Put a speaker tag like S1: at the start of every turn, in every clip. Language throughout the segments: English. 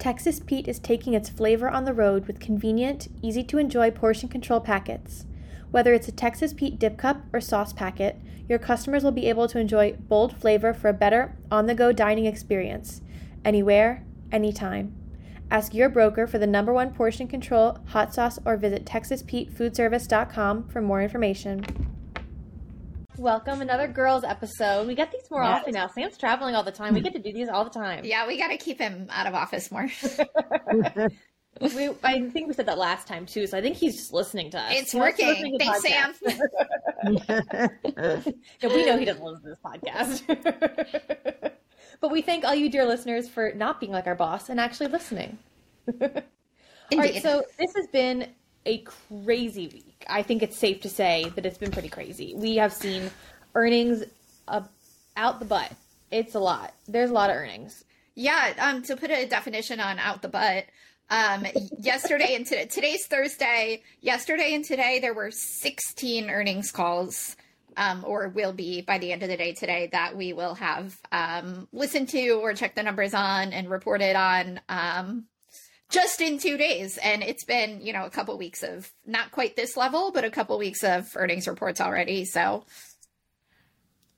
S1: Texas Pete is taking its flavor on the road with convenient, easy to enjoy portion control packets. Whether it's a Texas Pete dip cup or sauce packet, your customers will be able to enjoy bold flavor for a better on the go dining experience. Anywhere, anytime. Ask your broker for the number one portion control hot sauce or visit TexasPeteFoodService.com for more information. Welcome, another girls episode. We get these more
S2: Yes.
S1: often now. Sam's traveling all the time. We get to do these all the time.
S3: Yeah, we got to keep him out of office more.
S1: We, I think we said that last time too, so I think he's just listening to us.
S3: It's
S1: He
S3: working. Thanks. Sam.
S1: Yeah, we know he doesn't listen to this podcast. but we thank all you dear listeners for not being like our boss and actually listening. All right, so this has been a crazy week. I think it's safe to say that it's been pretty crazy. We have seen earnings uh, out the butt. It's a lot. There's a lot of earnings.
S3: Yeah, um, to put a definition on out the butt, um, yesterday and today, today's Thursday. Yesterday and today, there were 16 earnings calls, um, or will be by the end of the day today that we will have um, listened to or checked the numbers on and reported on um, just in two days. And it's been, you know, a couple weeks of not quite this level, but a couple weeks of earnings reports already. So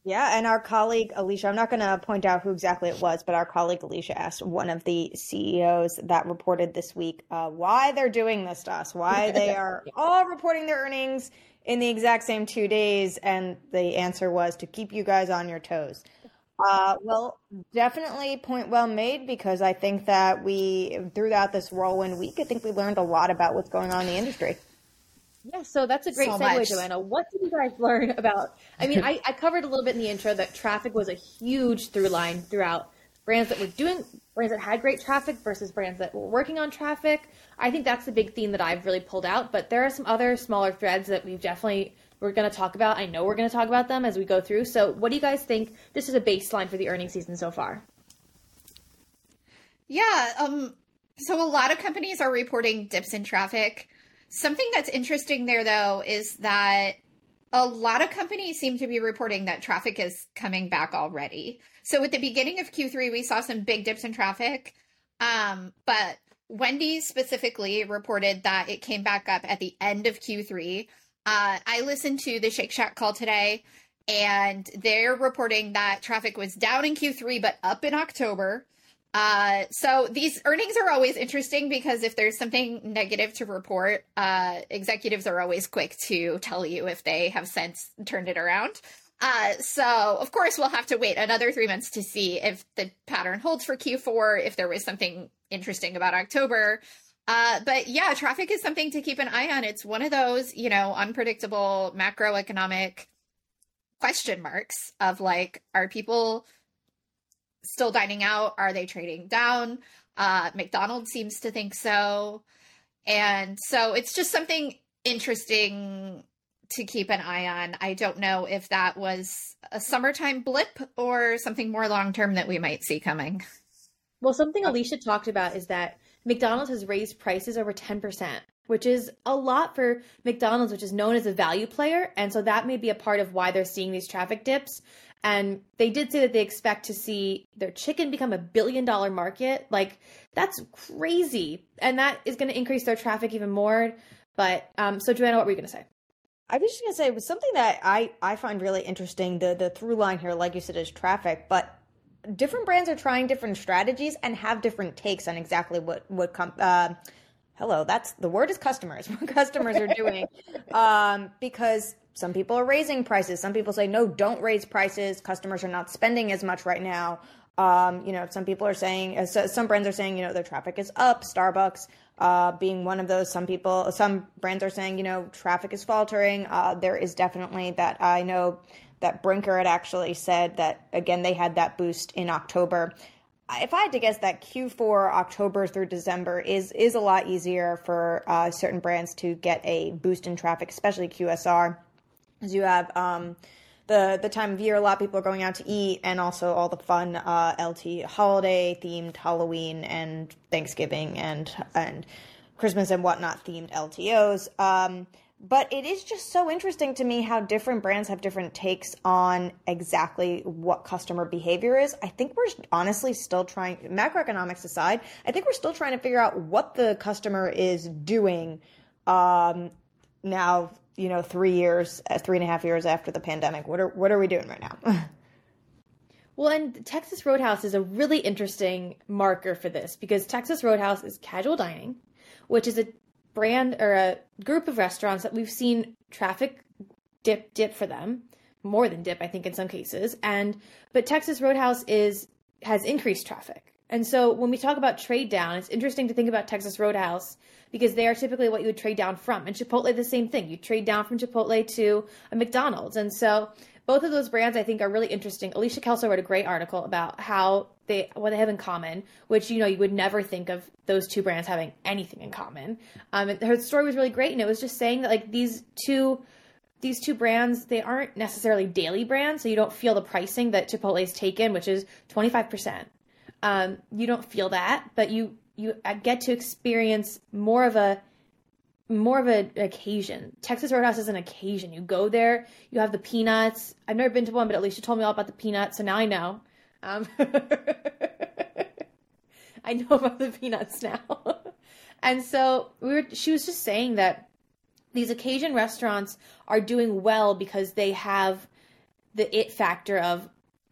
S2: Yeah, and our colleague Alicia, I'm not going to point out who exactly it was, but our colleague Alicia asked one of the CEOs that reported this week uh, why they're doing this to us, why they are all reporting their earnings in the exact same two days, and the answer was to keep you guys on your toes. Uh, well, definitely point well made because I think that we, throughout this whirlwind week, I think we learned a lot about what's going on in the industry.
S1: Yeah, so that's a great
S3: So
S1: segue,
S3: much.
S1: Joanna. What did you guys learn about? I mean, I, I covered a little bit in the intro that traffic was a huge through line throughout brands that were doing brands that had great traffic versus brands that were working on traffic. I think that's the big theme that I've really pulled out. But there are some other smaller threads that we've definitely we're going to talk about. I know we're going to talk about them as we go through. So, what do you guys think? This is a baseline for the earnings season so far.
S3: Yeah, um so a lot of companies are reporting dips in traffic. Something that's interesting there though is that a lot of companies seem to be reporting that traffic is coming back already. So at the beginning of Q3 we saw some big dips in traffic. Um but Wendy's specifically reported that it came back up at the end of Q3. Uh I listened to the Shake Shack call today and they're reporting that traffic was down in Q3 but up in October. Uh, so these earnings are always interesting because if there's something negative to report, uh, executives are always quick to tell you if they have since turned it around. Uh, so of course we'll have to wait another three months to see if the pattern holds for Q4, if there was something interesting about October. Uh, but yeah, traffic is something to keep an eye on. It's one of those, you know, unpredictable macroeconomic question marks of like, are people still dining out? Are they trading down? Uh, McDonald's seems to think so. And so it's just something interesting to keep an eye on. I don't know if that was a summertime blip or something more long term that we might see coming.
S1: Well, something Alicia talked about is that McDonald's has raised prices over 10%, which is a lot for McDonald's, which is known as a value player. And so that may be a part of why they're seeing these traffic dips. And they did say that they expect to see their chicken become a billion dollar market. Like, that's crazy. And that is going to increase their traffic even more. But, um, so Joanna, what were you going to say?
S2: I was just gonna say it was something that I, I find really interesting. The the through line here, like you said, is traffic, but different brands are trying different strategies and have different takes on exactly what what com- uh, hello that's the word is customers what customers are doing. Um, because some people are raising prices. Some people say no don't raise prices. Customers are not spending as much right now. Um, you know some people are saying uh, so- some brands are saying you know their traffic is up starbucks uh, being one of those some people some brands are saying you know traffic is faltering. Uh, there is definitely that i know that brinker had actually said that again they had that boost in october if I had to guess, that Q4 October through December is is a lot easier for uh, certain brands to get a boost in traffic, especially QSR, as you have um, the the time of year a lot of people are going out to eat, and also all the fun uh, LT holiday themed Halloween and Thanksgiving and and Christmas and whatnot themed LTOs. Um, but it is just so interesting to me how different brands have different takes on exactly what customer behavior is. I think we're honestly still trying, macroeconomics aside, I think we're still trying to figure out what the customer is doing um, now, you know, three years, uh, three and a half years after the pandemic. What are, what are we doing right now?
S1: Well, and Texas Roadhouse is a really interesting marker for this because Texas Roadhouse is casual dining, which is a brand or a group of restaurants that we've seen traffic dip dip for them more than dip i think in some cases. And but texas roadhouse is has increased traffic. And so when we talk about trade down it's interesting to think about texas roadhouse because they are typically what you would trade down from. And chipotle the same thing. You trade down from chipotle to a mcdonald's. And so both of those brands I think are really interesting. Alicia Kelso wrote a great article about how they what they have in common, which you know you would never think of those two brands having anything in common. Um, her story was really great, and it was just saying that like these two these two brands they aren't necessarily daily brands, so you don't feel the pricing that Chipotle's taken, which is twenty five percent. Um, you don't feel that, but you you get to experience more of a more of an occasion. Texas Roadhouse is an occasion. You go there, you have the peanuts. I've never been to one, but at least you told me all about the peanuts, so now I know. Um, I know about the peanuts now. and so we were. She was just saying that these occasion restaurants are doing well because they have the it factor of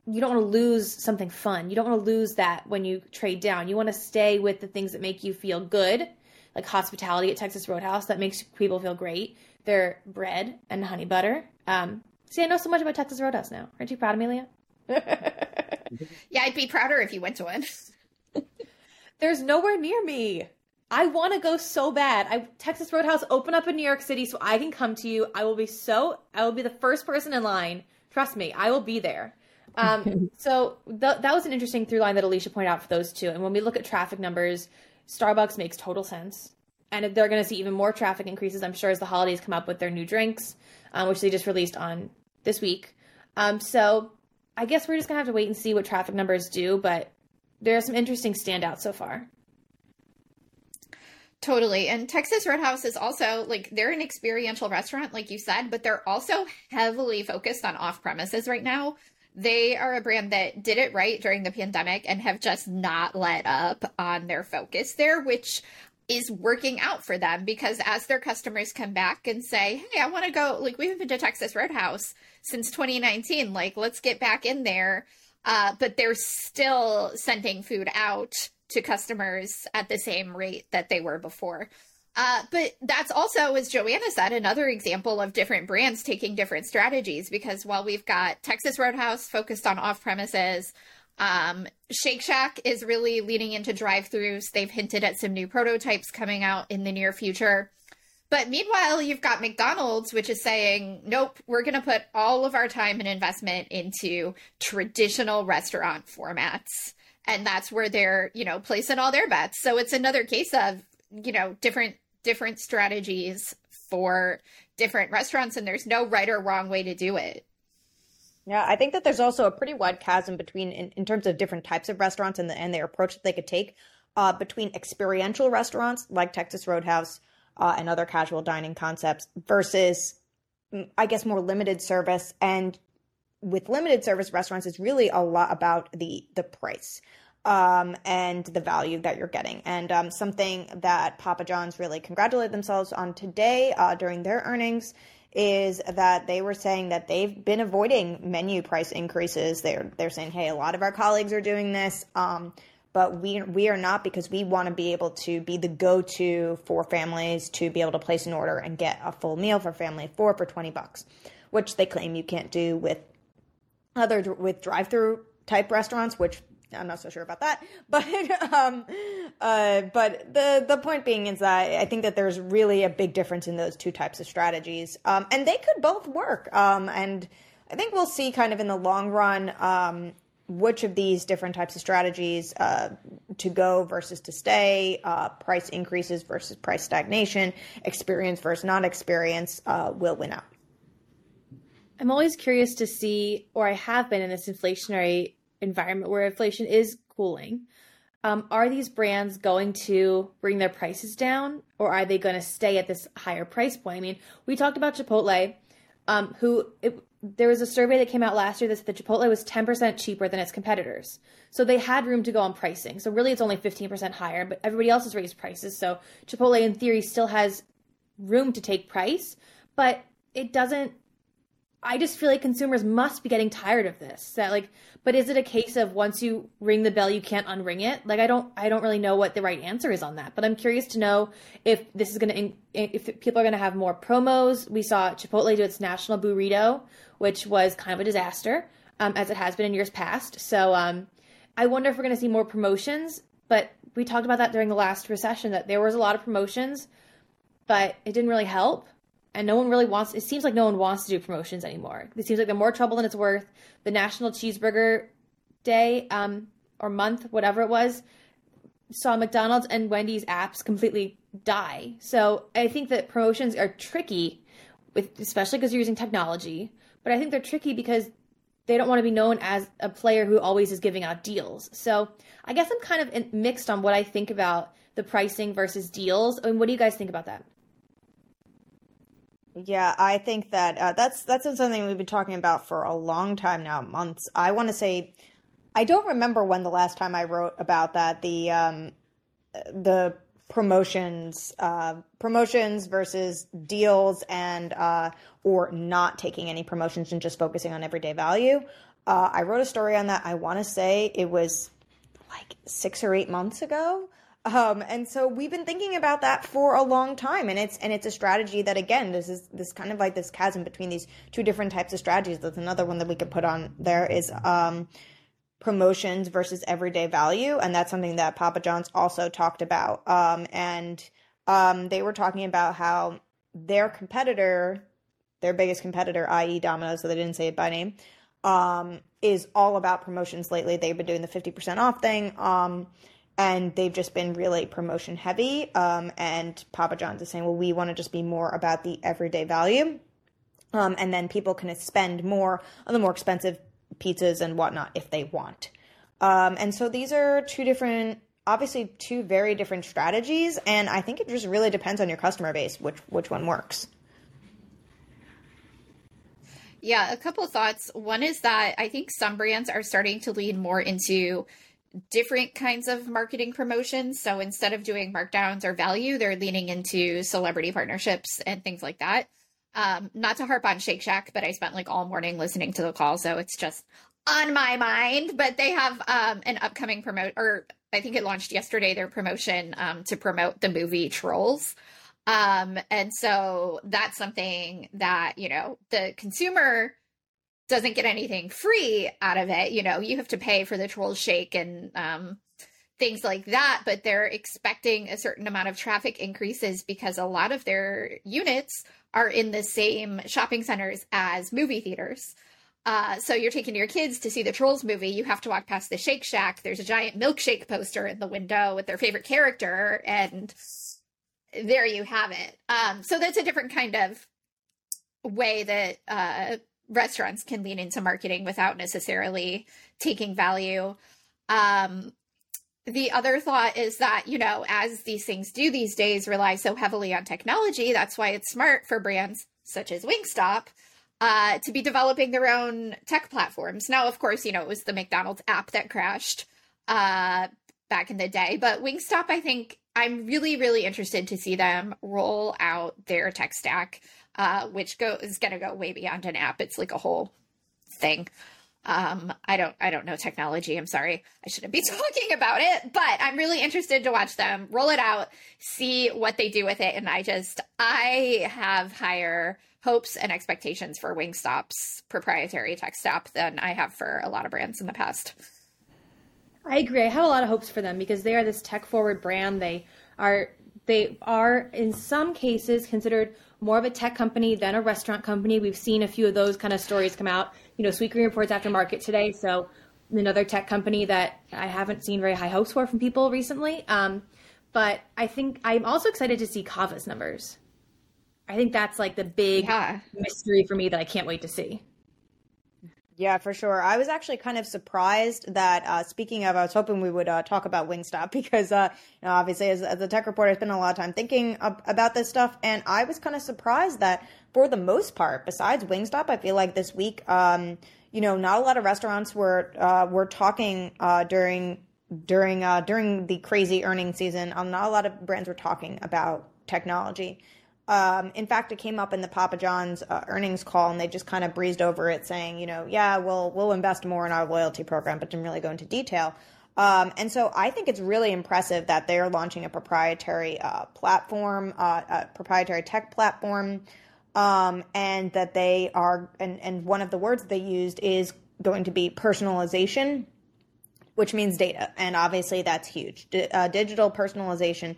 S1: you don't want to lose something fun. You don't want to lose that when you trade down. You want to stay with the things that make you feel good like hospitality at Texas Roadhouse that makes people feel great. Their bread and honey butter. Um, see, I know so much about Texas Roadhouse now. Aren't you proud Amelia?
S3: yeah, I'd be prouder if you went to one.
S1: There's nowhere near me. I want to go so bad. I Texas Roadhouse open up in New York City so I can come to you. I will be so I will be the first person in line. Trust me, I will be there. Um, so th- that was an interesting through line that Alicia pointed out for those two. And when we look at traffic numbers, Starbucks makes total sense. And they're going to see even more traffic increases, I'm sure, as the holidays come up with their new drinks, um, which they just released on this week. Um, so I guess we're just going to have to wait and see what traffic numbers do, but there are some interesting standouts so far.
S3: Totally. And Texas Roadhouse is also like they're an experiential restaurant, like you said, but they're also heavily focused on off premises right now. They are a brand that did it right during the pandemic and have just not let up on their focus there, which is working out for them because as their customers come back and say, Hey, I want to go, like, we haven't been to Texas Roadhouse since 2019, like, let's get back in there. Uh, but they're still sending food out to customers at the same rate that they were before. Uh, but that's also, as Joanna said, another example of different brands taking different strategies because while we've got Texas Roadhouse focused on off premises, um, Shake Shack is really leaning into drive throughs. They've hinted at some new prototypes coming out in the near future. But meanwhile, you've got McDonald's, which is saying, nope, we're going to put all of our time and investment into traditional restaurant formats. And that's where they're, you know, placing all their bets. So it's another case of you know different different strategies for different restaurants and there's no right or wrong way to do it.
S2: Yeah i think that there's also a pretty wide chasm between in, in terms of different types of restaurants and the and their approach that they could take uh, between experiential restaurants like texas roadhouse uh, and other casual dining concepts versus mm, i guess more limited service. And with limited service restaurants it's really a lot about the the price um, and the value that you're getting. And um, something that Papa John's really congratulated themselves on today uh, during their earnings is that they were saying that they've been avoiding menu price increases. They're they're saying, hey, a lot of our colleagues are doing this. Um, but we we are not because we want to be able to be the go-to for families to be able to place an order and get a full meal for family four for 20 bucks, which they claim you can't do with other with drive-through type restaurants, which I'm not so sure about that, but um, uh, but the the point being is that I think that there's really a big difference in those two types of strategies, um, and they could both work. Um, and I think we'll see kind of in the long run um, which of these different types of strategies uh, to go versus to stay, uh, price increases versus price stagnation, experience versus non experience uh, will win out.
S1: I'm always curious to see, or I have been in this inflationary environment where inflation is cooling. um, are these brands going to bring their prices down or are they going to stay at this higher price point? I mean, we talked about Chipotle, um, who it, there was a survey that came out last year that said that Chipotle was 10% cheaper than its competitors. So they had room to go on pricing. So really it's only 15% higher, but everybody else has raised prices. So Chipotle in theory still has room to take price, but it doesn't I just feel like consumers must be getting tired of this. That like, but is it a case of once you ring the bell, you can't unring it? Like, I don't, I don't really know what the right answer is on that. But I'm curious to know if this is going to, if people are going to have more promos. We saw Chipotle do its national burrito, which was kind of a disaster, um, as it has been in years past. So, um, I wonder if we're going to see more promotions. But we talked about that during the last recession that there was a lot of promotions, but it didn't really help and no one really wants it seems like no one wants to do promotions anymore. It seems like they're more trouble than it's worth. The national cheeseburger day um, or month whatever it was saw mcdonald's and wendy's apps completely die. So i think that promotions are tricky with especially because you're using technology but i think they're tricky because they don't want to be known as a player who always is giving out deals. So i guess i'm kind of mixed on what i think about the pricing versus deals. I and mean, what do you guys think about that
S2: yeah, I think that uh, that's that's something we've been talking about for a long time now, months. I want to say, I don't remember when the last time I wrote about that. The um, the promotions, uh, promotions versus deals, and uh, or not taking any promotions and just focusing on everyday value. Uh, I wrote a story on that. I want to say it was like six or eight months ago. Um, and so we've been thinking about that for a long time, and it's and it's a strategy that again, this is this kind of like this chasm between these two different types of strategies. That's another one that we could put on there is um, promotions versus everyday value, and that's something that Papa John's also talked about. Um, and um, they were talking about how their competitor, their biggest competitor, i.e., Domino's, so they didn't say it by name, um, is all about promotions lately. They've been doing the fifty percent off thing. And they've just been really promotion heavy. Um, and Papa John's is saying, well, we want to just be more about the everyday value. Um, and then people can spend more on the more expensive pizzas and whatnot if they want. Um, and so these are two different, obviously two very different strategies. And I think it just really depends on your customer base, which, which one works.
S3: Yeah, a couple of thoughts. One is that I think some brands are starting to lean more into different kinds of marketing promotions. So instead of doing markdowns or value, they're leaning into celebrity partnerships and things like that. Um, not to harp on Shake Shack, but I spent like all morning listening to the call, so it's just on my mind. But they have um, an upcoming promote, or I think it launched yesterday. Their promotion um, to promote the movie Trolls. Um, and so that's something that you know the consumer doesn't get anything free out of it. You know, you have to pay for the troll shake and um, things like that, but they're expecting a certain amount of traffic increases because a lot of their units are in the same shopping centers as movie theaters. Uh, so you're taking your kids to see the Trolls movie. You have to walk past the Shake Shack. There's a giant milkshake poster in the window with their favorite character, and there you have it. Um, so that's a different kind of way that uh, restaurants can lean into marketing without necessarily taking value. Um, the other thought is that, you know, as these things do these days rely so heavily on technology, that's why it's smart for brands such as Wingstop uh, to be developing their own tech platforms. Now, of course, you know, it was the McDonald's app that crashed uh, back in the day, but Wingstop, I think I'm really, really interested to see them roll out their tech stack uh, which go is going to go way beyond an app. It's like a whole thing. Um, I don't I don't know technology. I'm sorry. I shouldn't be talking about it, but I'm really interested to watch them roll it out, see what they do with it, and I just I have higher hopes and expectations for Wingstop's proprietary tech stack than I have for a lot of brands in the past.
S1: I agree. I have a lot of hopes for them because they are this tech forward brand. They are they are in some cases considered more of a tech company than a restaurant company. We've seen a few of those kind of stories come out. You know, Sweetgreen reports after market today, so another tech company that I haven't seen very high hopes for from people recently. Um, but I think I'm also excited to see Cava's numbers. I think that's like the big yeah. mystery for me that I can't wait to see.
S2: Yeah, for sure. I was actually kind of surprised that, uh, speaking of, I was hoping we would uh, talk about Wingstop because, uh, you know, obviously, as, as a tech reporter, I spent a lot of time thinking ab- about this stuff. And I was kind of surprised that, for the most part, besides Wingstop, I feel like this week, um, you know, not a lot of restaurants were uh, were talking uh, during during uh, during the crazy earning season. Um, not a lot of brands were talking about technology. Um, in fact, it came up in the Papa John's uh, earnings call, and they just kind of breezed over it, saying, you know, yeah, we'll we'll invest more in our loyalty program, but didn't really go into detail. Um, and so I think it's really impressive that they're launching a proprietary uh, platform, uh, a proprietary tech platform, um, and that they are, and, and one of the words they used is going to be personalization, which means data. And obviously that's huge. D- uh, digital personalization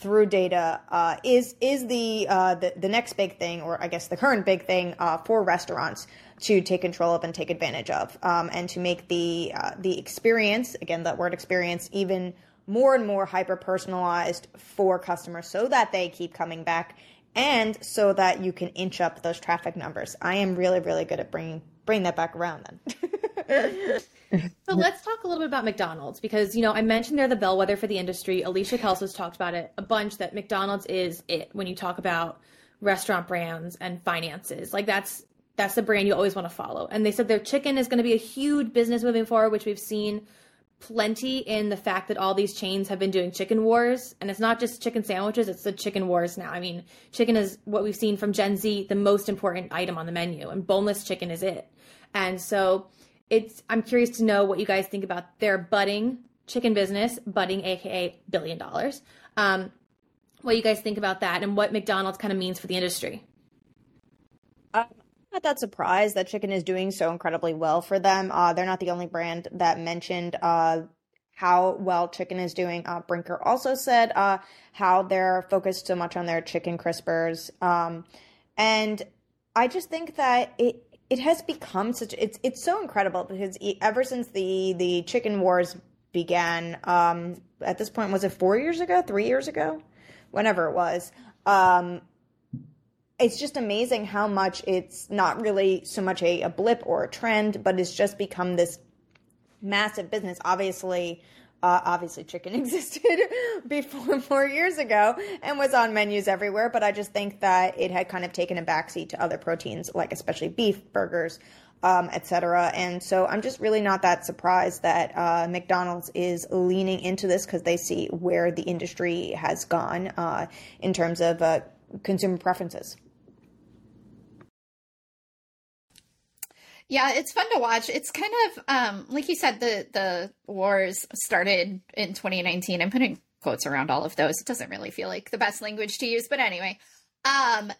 S2: through data uh, is is the, uh, the the next big thing, or I guess the current big thing uh, for restaurants to take control of and take advantage of, um, and to make the uh, the experience again that word experience even more and more hyper personalized for customers, so that they keep coming back, and so that you can inch up those traffic numbers. I am really really good at bringing bring that back around then.
S1: so let's talk a little bit about McDonald's because you know I mentioned they're the bellwether for the industry. Alicia Kelso's talked about it a bunch that McDonald's is it when you talk about restaurant brands and finances. Like that's that's the brand you always want to follow. And they said their chicken is going to be a huge business moving forward, which we've seen plenty in the fact that all these chains have been doing chicken wars and it's not just chicken sandwiches it's the chicken wars now i mean chicken is what we've seen from gen z the most important item on the menu and boneless chicken is it and so it's I'm curious to know what you guys think about their budding chicken business, budding aka billion dollars. Um, what you guys think about that and what McDonald's kind of means for the industry.
S2: I'm not that surprised that chicken is doing so incredibly well for them. Uh, they're not the only brand that mentioned uh, how well chicken is doing. Uh, Brinker also said uh, how they're focused so much on their chicken crispers. Um, and I just think that it it has become such it's it's so incredible because ever since the the chicken wars began um at this point was it 4 years ago? 3 years ago? Whenever it was. Um it's just amazing how much it's not really so much a, a blip or a trend but it's just become this massive business. Obviously uh, obviously, chicken existed before four years ago and was on menus everywhere, but I just think that it had kind of taken a backseat to other proteins, like especially beef, burgers, um, etc. And so I'm just really not that surprised that uh, McDonald's is leaning into this because they see where the industry has gone uh, in terms of uh, consumer preferences.
S3: Yeah, it's fun to watch. It's kind of um like you said the the wars started in 2019. I'm putting quotes around all of those. It doesn't really feel like the best language to use, but anyway. Um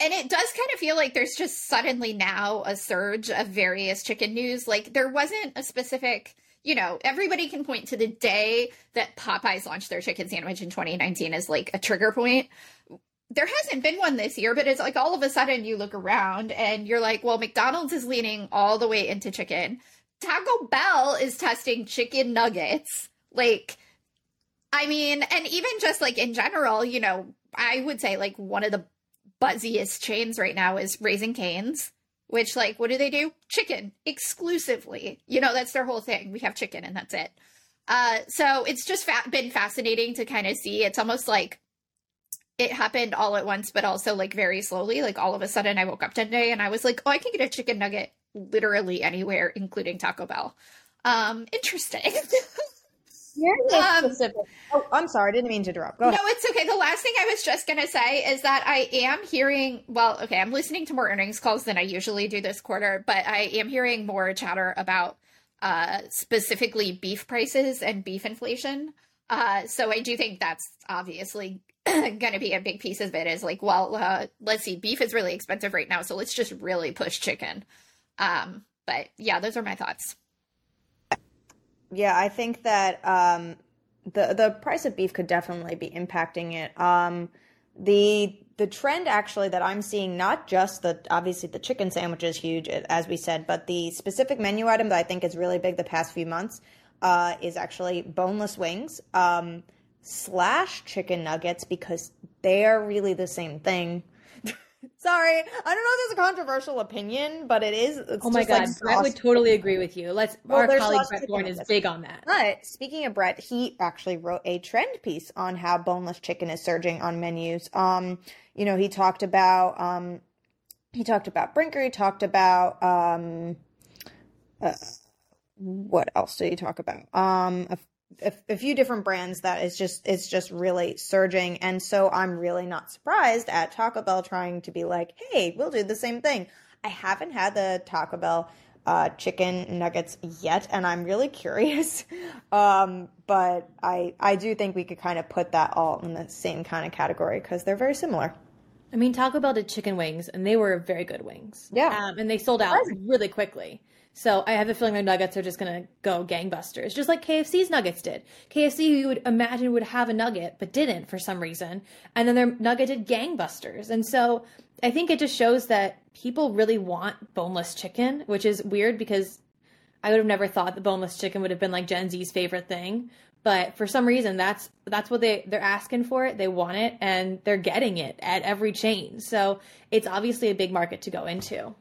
S3: and it does kind of feel like there's just suddenly now a surge of various chicken news. Like there wasn't a specific, you know, everybody can point to the day that Popeyes launched their chicken sandwich in 2019 as like a trigger point there hasn't been one this year, but it's like all of a sudden you look around and you're like, well, McDonald's is leaning all the way into chicken. Taco Bell is testing chicken nuggets. Like, I mean, and even just like in general, you know, I would say like one of the buzziest chains right now is Raising Cane's, which like, what do they do? Chicken exclusively. You know, that's their whole thing. We have chicken and that's it. Uh, so it's just fa- been fascinating to kind of see. It's almost like it happened all at once, but also like very slowly. Like all of a sudden, I woke up today and I was like, oh, I can get a chicken nugget literally anywhere, including Taco Bell. Um, interesting.
S2: um, oh, I'm sorry, I didn't mean to interrupt. Go
S3: no, it's okay. The last thing I was just gonna say is that I am hearing. Well, okay, I'm listening to more earnings calls than I usually do this quarter, but I am hearing more chatter about uh, specifically beef prices and beef inflation. Uh, so I do think that's obviously going to be a big piece of it is like, well, uh, let's see, beef is really expensive right now, so let's just really push chicken. Um, but yeah, those are my thoughts.
S2: Yeah, I think that um, the the price of beef could definitely be impacting it. Um, the the trend actually that I'm seeing, not just the obviously the chicken sandwich is huge, as we said, but the specific menu item that I think is really big the past few months uh, is actually boneless wings. Um, slash chicken nuggets because they are really the same thing. Sorry, I don't know if it's a controversial opinion, but it is. It's
S4: oh my
S2: just
S4: god,
S2: like
S4: Brett would totally agree with you. Let's
S2: Well,
S4: our colleague Brett is big on that.
S2: But speaking of Brett, he actually wrote a trend piece on how boneless chicken is surging on menus. Um, you know, he talked about um, he talked about Brinker. He talked about um, uh, what else did he talk about? Um, a, a, a few different brands that is just it's just really surging, and so I'm really not surprised at Taco Bell trying to be like, hey, we'll do the same thing. I haven't had the Taco Bell uh, chicken nuggets yet, and I'm really curious. Um, but I I do think we could kind of put that all in the same kind of category because they're very similar.
S4: I mean, Taco Bell did chicken wings, and they were very good wings.
S2: Yeah.
S4: um, and they sold out really quickly. So I have a feeling their nuggets are just gonna go gangbusters, just like KFC's nuggets did. KFC, you would imagine would have a nugget, but didn't for some reason, and then their nugget did gangbusters. And so I think it just shows that people really want boneless chicken, which is weird because I would have never thought that boneless chicken would have been like Gen Z's favorite thing. But for some reason, that's that's what they they're asking for it. They want it, and they're getting it at every chain. So it's obviously a big market to go into.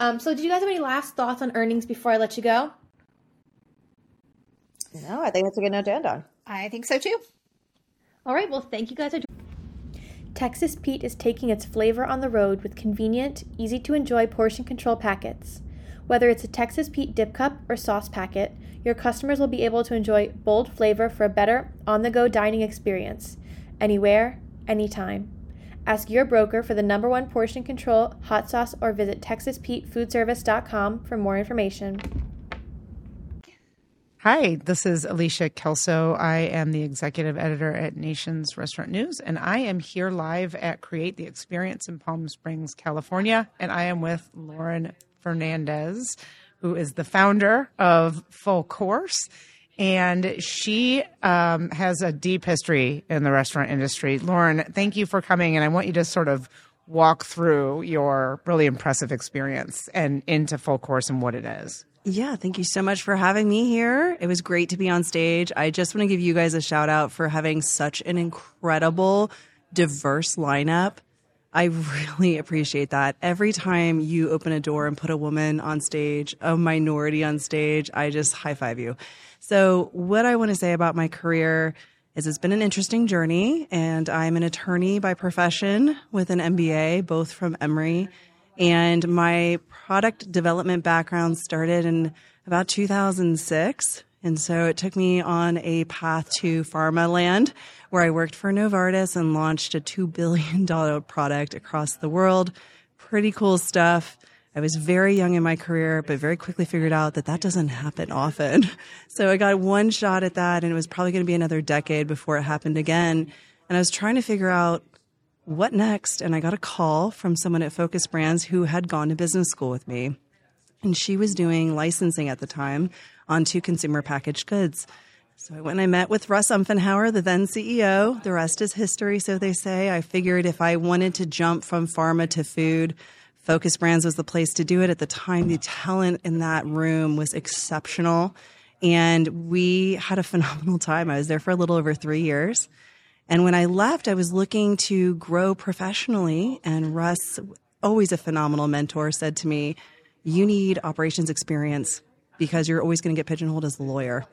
S4: Um, so, did you guys have any last thoughts on earnings before I let you go?
S2: No, I think that's a good note to end on.
S3: I think so too.
S4: All right. Well, thank you guys.
S1: Texas Pete is taking its flavor on the road with convenient, easy to enjoy portion control packets. Whether it's a Texas Pete dip cup or sauce packet, your customers will be able to enjoy bold flavor for a better on the go dining experience. Anywhere, anytime. Ask your broker for the number one portion control hot sauce or visit TexasPeteFoodService.com for more information.
S5: Hi, this is Alicia Kelso. I am the executive editor at Nations Restaurant News, and I am here live at Create the Experience in Palm Springs, California. And I am with Lauren Fernandez, who is the founder of Full Course. And she um, has a deep history in the restaurant industry. Lauren, thank you for coming. And I want you to sort of walk through your really impressive experience and into Full Course and what it is.
S6: Yeah, thank you so much for having me here. It was great to be on stage. I just want to give you guys a shout out for having such an incredible, diverse lineup. I really appreciate that. Every time you open a door and put a woman on stage, a minority on stage, I just high five you. So, what I want to say about my career is it's been an interesting journey, and I'm an attorney by profession with an MBA, both from Emory. And my product development background started in about 2006. And so it took me on a path to pharma land where I worked for Novartis and launched a $2 billion product across the world. Pretty cool stuff. I was very young in my career, but very quickly figured out that that doesn't happen often. So I got one shot at that, and it was probably going to be another decade before it happened again. And I was trying to figure out what next. And I got a call from someone at Focus Brands who had gone to business school with me. And she was doing licensing at the time onto consumer packaged goods. So I went I met with Russ Umphenour, the then CEO. The rest is history, so they say. I figured if I wanted to jump from pharma to food, Focus Brands was the place to do it. At the time, the talent in that room was exceptional. And we had a phenomenal time. I was there for a little over three years. And when I left, I was looking to grow professionally. And Russ, always a phenomenal mentor, said to me, You need operations experience because you're always going to get pigeonholed as a lawyer.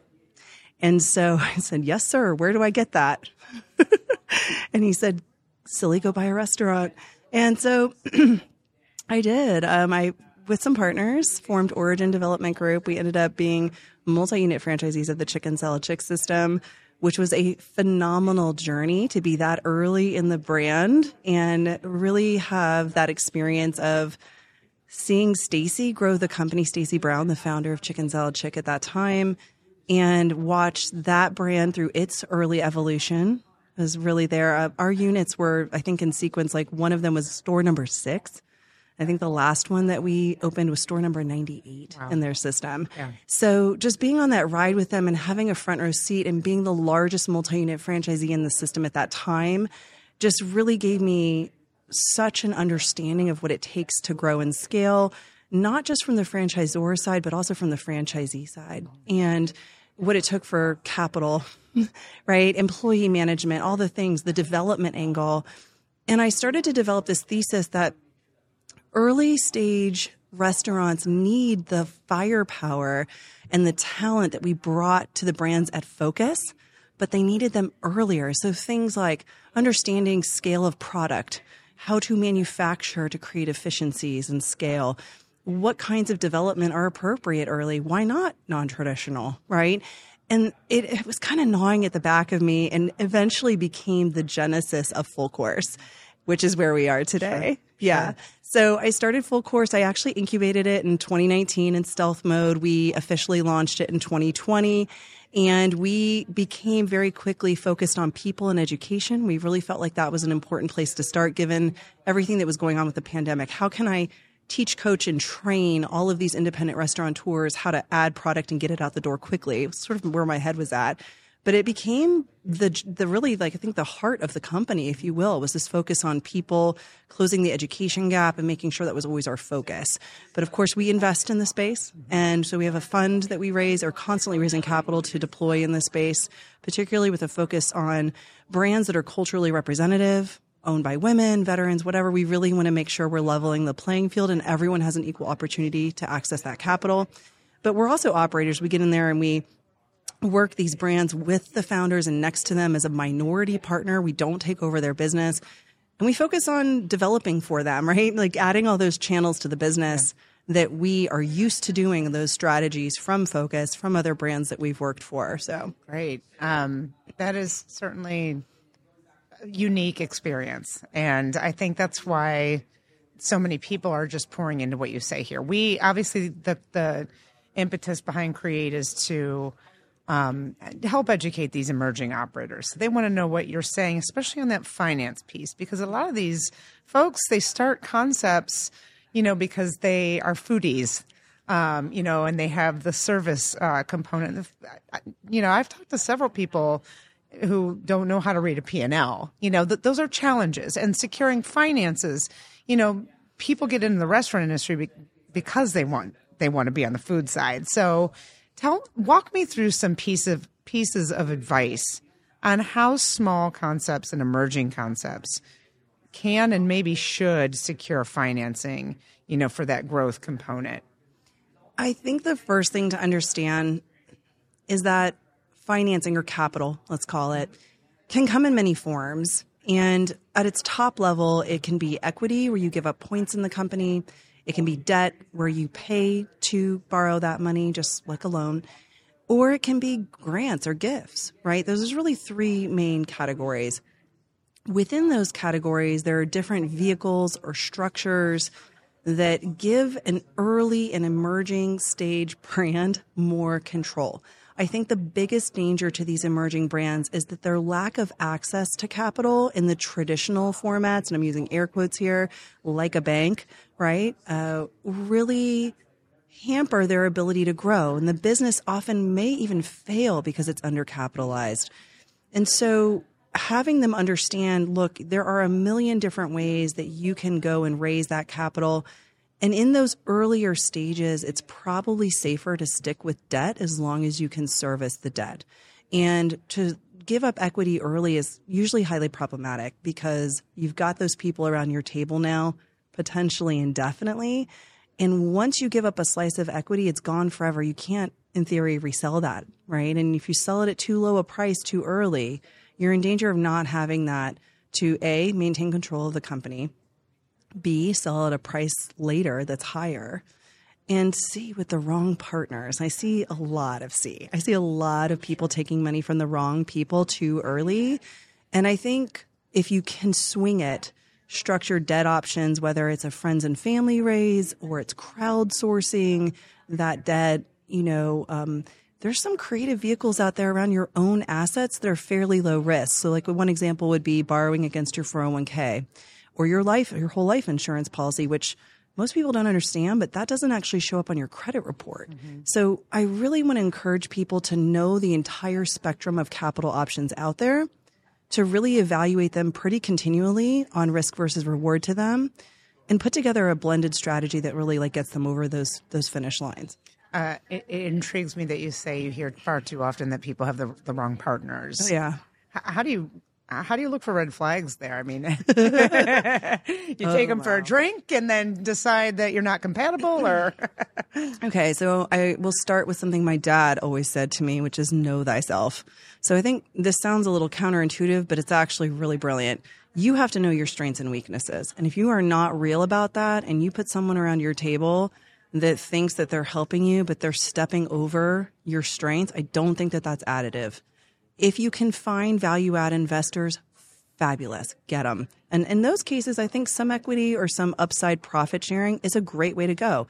S6: And so I said, Yes, sir. Where do I get that? and he said, Silly, go buy a restaurant. And so I did. Um, I, with some partners, formed Origin Development Group. We ended up being multi unit franchisees of the Chicken Salad Chick system which was a phenomenal journey to be that early in the brand and really have that experience of seeing Stacy grow the company, Stacy Brown, the founder of Chicken Salad Chick at that time, and watch that brand through its early evolution was really there. Uh, our units were, I think, in sequence, like one of them was store number six. I think the last one that we opened was store number 98 wow. in their system. Yeah. So just being on that ride with them and having a front row seat and being the largest multi unit franchisee in the system at that time just really gave me such an understanding of what it takes to grow and scale, not just from the franchisor side, but also from the franchisee side. And what it took for capital, right? Employee management, all the things, the development angle. And I started to develop this thesis that early stage restaurants need the firepower and the talent that we brought to the brands at Focus, but they needed them earlier. So things like understanding scale of product, how to manufacture to create efficiencies and scale, what kinds of development are appropriate early, why not non traditional, right? And it, it was kind of gnawing at the back of me and eventually became the genesis of full course, which is where we are today. Sure. Yeah. Sure. So I started full course. I actually incubated it in 2019 in stealth mode. We officially launched it in 2020 and we became very quickly focused on people and education. We really felt like that was an important place to start given everything that was going on with the pandemic. How can I teach, coach, and train all of these independent restaurateurs how to add product and get it out the door quickly? It was sort of where my head was at but it became the the really like I think the heart of the company, if you will, was this focus on people closing the education gap and making sure that was always our focus. But of course, we invest in the space, and so we have a fund that we raise, or constantly raising capital to deploy in the space, particularly with a focus on brands that are culturally representative, owned by women, veterans, whatever. We really want to make sure we're leveling the playing field and everyone has an equal opportunity to access that capital. But we're also operators. We get in there and we work these brands with the founders and next to them as a minority partner. We don't take over their business. And we focus on developing for them, right? Like adding all those channels to the business yeah. that we are used to doing those strategies from Focus, from other brands that we've worked for. So
S5: great. Um, that is certainly a unique experience. And I think that's why so many people are just pouring into what you say here. We obviously, the, the impetus behind Create is to um, help educate these emerging operators. So they want to know what you're saying, especially on that finance piece, because a lot of these folks they start concepts, you know, because they are foodies. Um, you know, and they have the service uh, component. You know, I've talked to several people who don't know how to read a P&L. You know, th- those are challenges. And securing finances, you know, people get into the restaurant industry be- because they want they want to be on the food side. So Tell walk me through some piece of pieces of advice on how small concepts and emerging concepts can and maybe should secure financing, you know, for that growth component.
S6: I think the first thing to understand is that financing or capital, let's call it, can come in many forms. And at its top level, it can be equity where you give up points in the company. It can be debt where you pay to borrow that money, just like a loan, or it can be grants or gifts, right? Those are really three main categories. Within those categories, there are different vehicles or structures that give an early and emerging stage brand more control. I think the biggest danger to these emerging brands is that their lack of access to capital in the traditional formats, and I'm using air quotes here, like a bank, right, uh, really hamper their ability to grow. And the business often may even fail because it's undercapitalized. And so having them understand look, there are a million different ways that you can go and raise that capital and in those earlier stages, it's probably safer to stick with debt as long as you can service the debt. And to give up equity early is usually highly problematic because you've got those people around your table now, potentially indefinitely. And once you give up a slice of equity, it's gone forever. You can't, in theory, resell that, right? And if you sell it at too low a price too early, you're in danger of not having that to A, maintain control of the company, B, sell at a price later that's higher. And C, with the wrong partners. I see a lot of C. I see a lot of people taking money from the wrong people too early. And I think if you can swing it, structured debt options, whether it's a friends and family raise or it's crowdsourcing that debt, you know, um, there's some creative vehicles out there around your own assets that are fairly low risk. So, like one example would be borrowing against your 401k or your life, your whole life insurance policy, which most people don't understand, but that doesn't actually show up on your credit report. Mm-hmm. So I really want to encourage people to know the entire spectrum of capital options out there, to really evaluate them pretty continually on risk versus reward to them, and put together a blended strategy that really like gets them over those those finish lines.
S5: Uh, it, it, intrigues me that you say you hear far too often that people have the, the wrong partners.
S6: Oh, yeah.
S5: H- how do you how do you look for red flags there? I mean, you take them for a drink and then decide that you're not compatible, or
S6: Okay, so I will start with something my dad always said to me, which is know thyself. So I think this sounds a little counterintuitive, but it's actually really brilliant. You have to know your strengths and weaknesses. And if you are not real about that and you put someone around your table that thinks that they're helping you, but they're stepping over your strengths, I don't think that that's additive. If you can find value add investors, fabulous, get them. And in those cases, I think some equity or some upside profit sharing is a great way to go.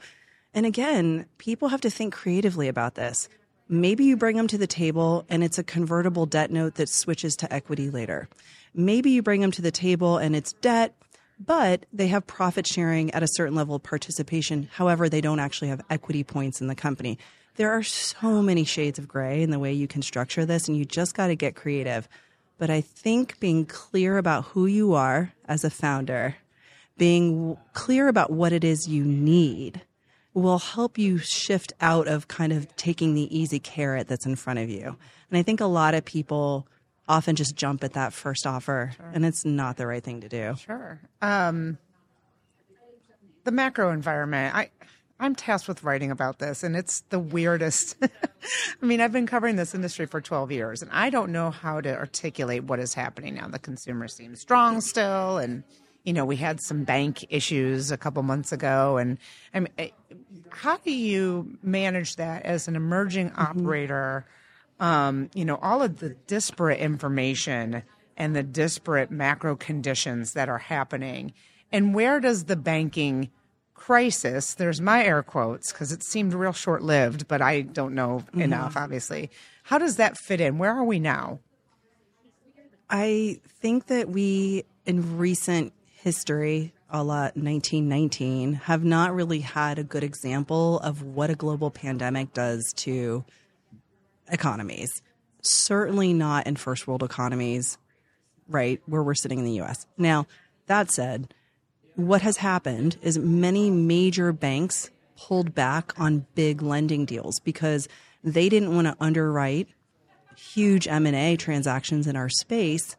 S6: And again, people have to think creatively about this. Maybe you bring them to the table and it's a convertible debt note that switches to equity later. Maybe you bring them to the table and it's debt, but they have profit sharing at a certain level of participation. However, they don't actually have equity points in the company. There are so many shades of gray in the way you can structure this, and you just got to get creative. But I think being clear about who you are as a founder, being clear about what it is you need, will help you shift out of kind of taking the easy carrot that's in front of you. And I think a lot of people often just jump at that first offer, and it's not the right thing to do.
S5: Sure. Um, the macro environment. I I'm tasked with writing about this, and it's the weirdest. I mean, I've been covering this industry for 12 years, and I don't know how to articulate what is happening now. The consumer seems strong still, and you know, we had some bank issues a couple months ago, and I mean, eh, how do you manage that as an emerging operator? Um, you know, all of the disparate information and the disparate macro conditions that are happening, and where does the banking crisis, there's my air quotes because it seemed real short lived, but I don't know enough, obviously. How does that fit in? Where are we now?
S6: I think that we, in recent history, a la 1919, have not really had a good example of what a global pandemic does to economies. Certainly not in first world economies, right, where we're sitting in the US. Now, that said, what has happened is many major banks pulled back on big lending deals because they didn't want to underwrite huge M&A transactions in our space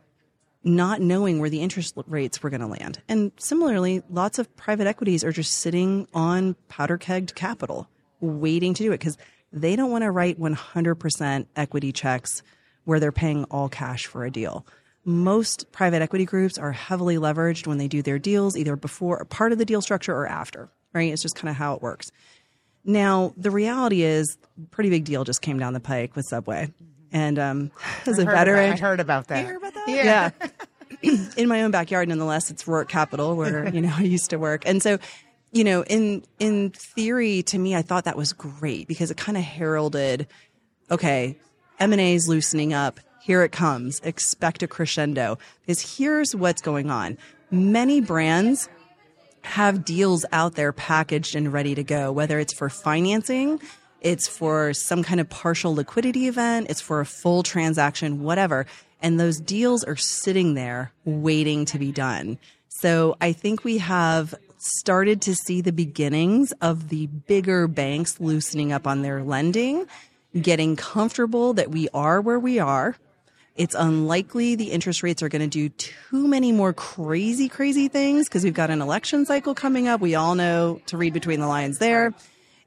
S6: not knowing where the interest rates were going to land. And similarly, lots of private equities are just sitting on powder kegged capital waiting to do it because they don't want to write 100% equity checks where they're paying all cash for a deal most private equity groups are heavily leveraged when they do their deals, either before part of the deal structure or after, right? It's just kind of how it works. Now, the reality is, pretty big deal just came down the pike with Subway. And um, as a veteran,
S5: about- I heard about that.
S6: You heard about that? Yeah. in my own backyard, nonetheless, it's Roark Capital where, you know, I used to work. And so, you know, in, in theory, to me, I thought that was great because it kind of heralded, okay, M&A is loosening up. Here it comes. Expect a crescendo. Because here's what's going on. Many brands have deals out there packaged and ready to go, whether it's for financing, it's for some kind of partial liquidity event, it's for a full transaction, whatever. And those deals are sitting there waiting to be done. So I think we have started to see the beginnings of the bigger banks loosening up on their lending, getting comfortable that we are where we are. It's unlikely the interest rates are going to do too many more crazy, crazy things because we've got an election cycle coming up. We all know to read between the lines there.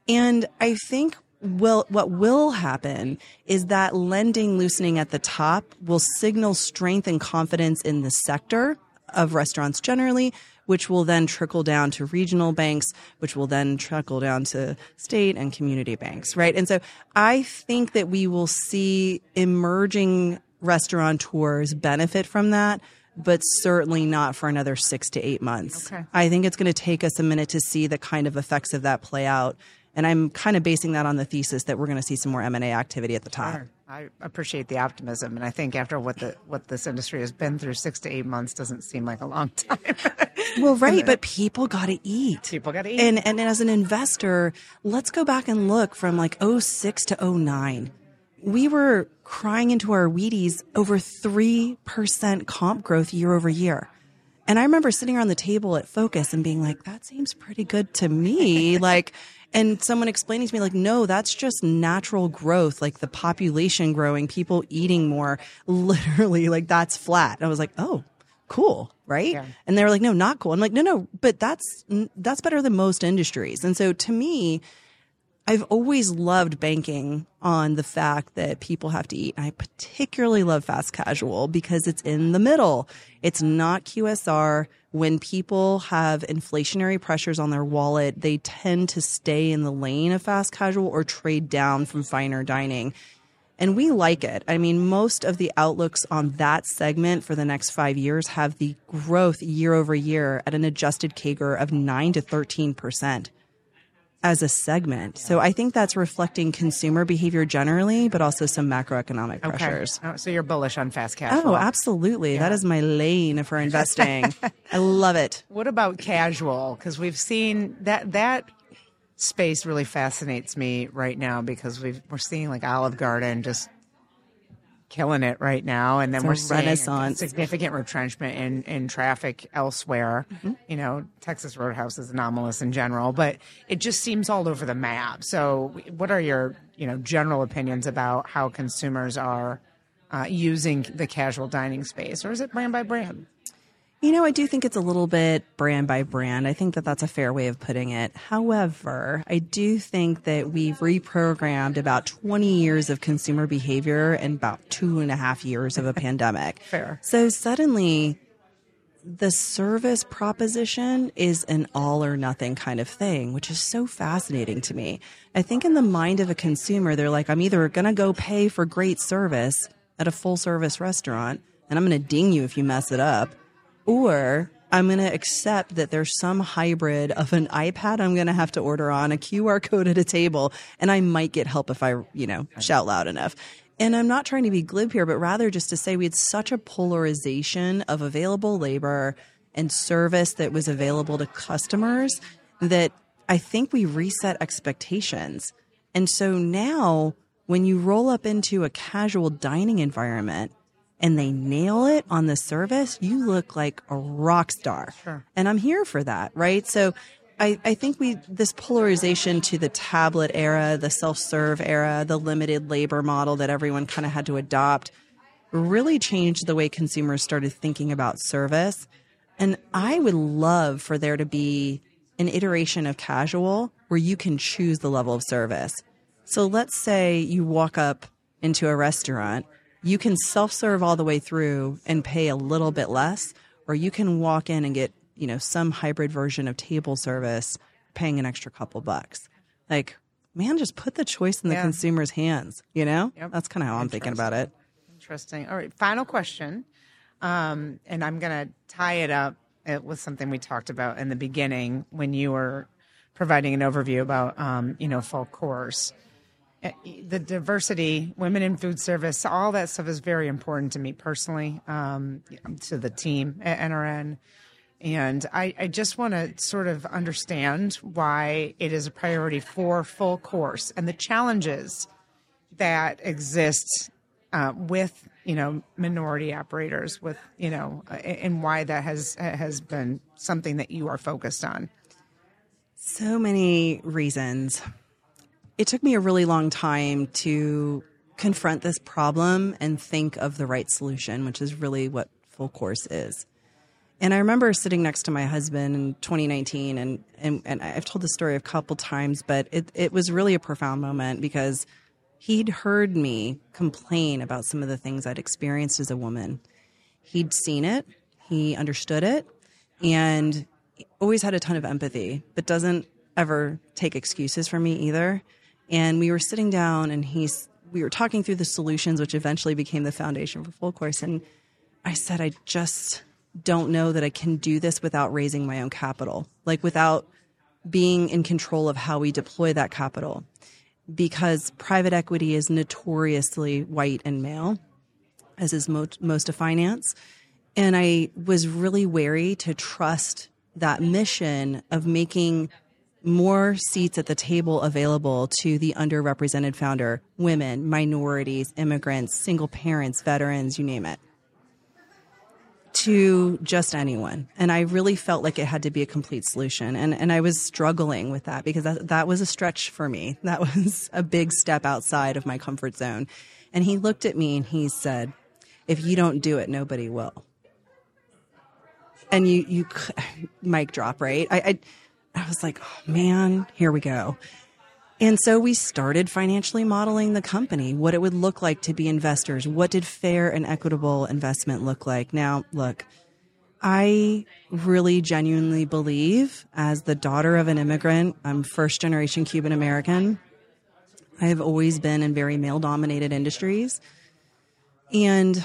S6: And I think will what will happen is that lending loosening at the top will signal strength and confidence in the sector of restaurants generally, which will then trickle down to regional banks, which will then trickle down to state and community banks, right? And so I think that we will see emerging restaurateurs benefit from that, but certainly not for another six to eight months.
S5: Okay.
S6: I think it's going to take us a minute to see the kind of effects of that play out. And I'm kind of basing that on the thesis that we're going to see some more M&A activity at the top.
S5: I appreciate the optimism, and I think after what the what this industry has been through, six to eight months doesn't seem like a long time.
S6: Well, right, but people got to eat.
S5: People gotta eat.
S6: And, and as an investor, let's go back and look from like 06 to 09. We were crying into our Wheaties over 3% comp growth year over year. And I remember sitting around the table at Focus and being like, that seems pretty good to me. like, and someone explaining to me, like, no, that's just natural growth, like the population growing, people eating more. Literally, like, that's flat. I was like, oh, cool, right?
S5: Yeah.
S6: And they were like, no, not cool. I'm like, no, no, but that's that's better than most industries. And so to me, I've always loved banking on the fact that people have to eat. And I particularly love fast casual because it's in the middle. It's not QSR. When people have inflationary pressures on their wallet, they tend to stay in the lane of fast casual or trade down from finer dining. And we like it. I mean, most of the outlooks on that segment for the next five years have the growth year over year at an adjusted CAGR of 9 to 13% as a segment. So I think that's reflecting consumer behavior generally, but also some macroeconomic pressures.
S5: Oh, so you're bullish on fast casual.
S6: Oh, absolutely. That is my lane for investing. I love it.
S5: What about casual? Because we've seen that that space really fascinates me right now because we've we're seeing like Olive Garden just killing it right now, and then
S6: It's
S5: we're seeing
S6: renaissance.
S5: significant retrenchment in in traffic elsewhere.
S6: Mm-hmm.
S5: You know, Texas Roadhouse is anomalous in general, but it just seems all over the map. So, what are your you know general opinions about how consumers are uh, using the casual dining space, or is it brand by brand?
S6: You know, I do think it's a little bit brand by brand. I think that that's a fair way of putting it. However, I do think that we've reprogrammed about 20 years of consumer behavior in about two and a half years of a pandemic.
S5: Fair.
S6: So suddenly, the service proposition is an all or nothing kind of thing, which is so fascinating to me. I think in the mind of a consumer, they're like, I'm either going to go pay for great service at a full service restaurant and I'm going to ding you if you mess it up, or I'm going to accept that there's some hybrid of an iPad I'm going to have to order on, a QR code at a table, and I might get help if I, you know, shout loud enough. And I'm not trying to be glib here, but rather just to say we had such a polarization of available labor and service that was available to customers that I think we reset expectations. And so now when you roll up into a casual dining environment and they nail it on the service, you look like a rock star. And I'm here for that, right? So I, I think we this polarization to the tablet era, the self-serve era, the limited labor model that everyone kind of had to adopt really changed the way consumers started thinking about service. And I would love for there to be an iteration of casual where you can choose the level of service. So let's say you walk up into a restaurant, you can self serve all the way through and pay a little bit less, or you can walk in and get, you know, some hybrid version of table service paying an extra couple bucks. Like, man, just put the choice in the
S5: Yeah.
S6: consumer's hands, you know?
S5: Yep.
S6: That's kind of how I'm thinking about it.
S5: Interesting. All right, final question, um, and I'm going to tie it up uh, with something we talked about in the beginning when you were providing an overview about, um, you know, full course. Uh, The diversity, women in food service, all that stuff is very important to me personally, um, to the team at NRN. And I, I just want to sort of understand why it is a priority for full course and the challenges that exist uh, with you know minority operators with you know and why that has has been something that you are focused on
S6: So many reasons. It took me a really long time to confront this problem and think of the right solution, which is really what full course is. And I remember sitting next to my husband in 2019, and, and, and I've told this story a couple times, but it, it was really a profound moment because he'd heard me complain about some of the things I'd experienced as a woman. He'd seen it, he understood it, and always had a ton of empathy, but doesn't ever take excuses from me either. And we were sitting down and he's we were talking through the solutions, which eventually became the foundation for full course. And I said, I just don't know that I can do this without raising my own capital, like without being in control of how we deploy that capital. Because private equity is notoriously white and male, as is most, most of finance. And I was really wary to trust that mission of making more seats at the table available to the underrepresented founder, women, minorities, immigrants, single parents, veterans, you name it. to just anyone. And I really felt like it had to be a complete solution. And, and I was struggling with that because that, that was a stretch for me. That was a big step outside of my comfort zone. And he looked at me and he said, if you don't do it, nobody will. And you, you, mic drop, right? I, I, I was like, oh man, here we go. And so we started financially modeling the company, what it would look like to be investors. What did fair and equitable investment look like? Now, look, I really genuinely believe, as the daughter of an immigrant, I'm first generation Cuban American. I have always been in very male dominated industries. And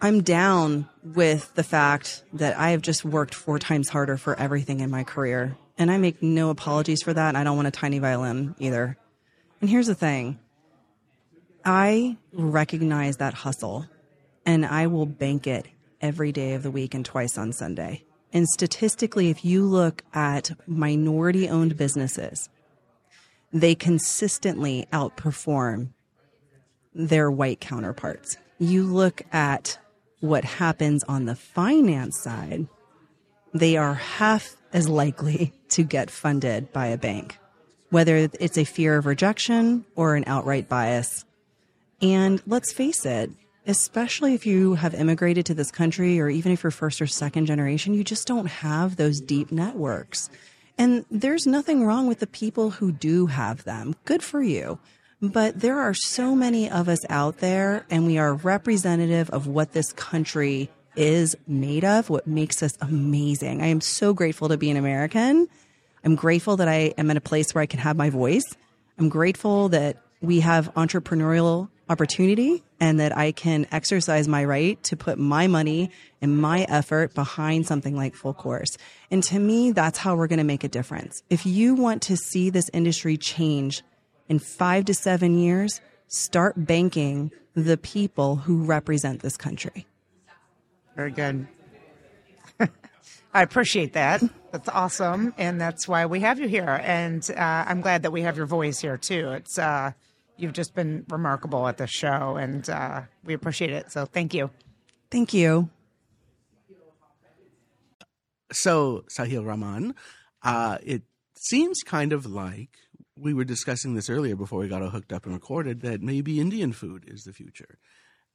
S6: I'm down with the fact that I have just worked four times harder for everything in my career and I make no apologies for that. And I don't want a tiny violin either. And here's the thing I recognize that hustle and I will bank it every day of the week and twice on Sunday. And statistically, if you look at minority owned businesses, they consistently outperform their white counterparts. You look at what happens on the finance side, they are half as likely to get funded by a bank, whether it's a fear of rejection or an outright bias. And let's face it, especially if you have immigrated to this country or even if you're first or second generation, you just don't have those deep networks. And there's nothing wrong with the people who do have them. Good for you. But there are so many of us out there, and we are representative of what this country is made of, what makes us amazing. I am so grateful to be an American. I'm grateful that I am in a place where I can have my voice. I'm grateful that we have entrepreneurial opportunity and that I can exercise my right to put my money and my effort behind something like full course. And to me, that's how we're going to make a difference. If you want to see this industry change in five to seven years, start banking the people who represent this country.
S5: Very good. I appreciate that. That's awesome, and that's why we have you here. And uh, I'm glad that we have your voice here too. It's uh, you've just been remarkable at the show, and uh, we appreciate it. So thank you.
S6: Thank you.
S7: So Sahil Raman, uh, it seems kind of like we were discussing this earlier before we got all hooked up and recorded that maybe Indian food is the future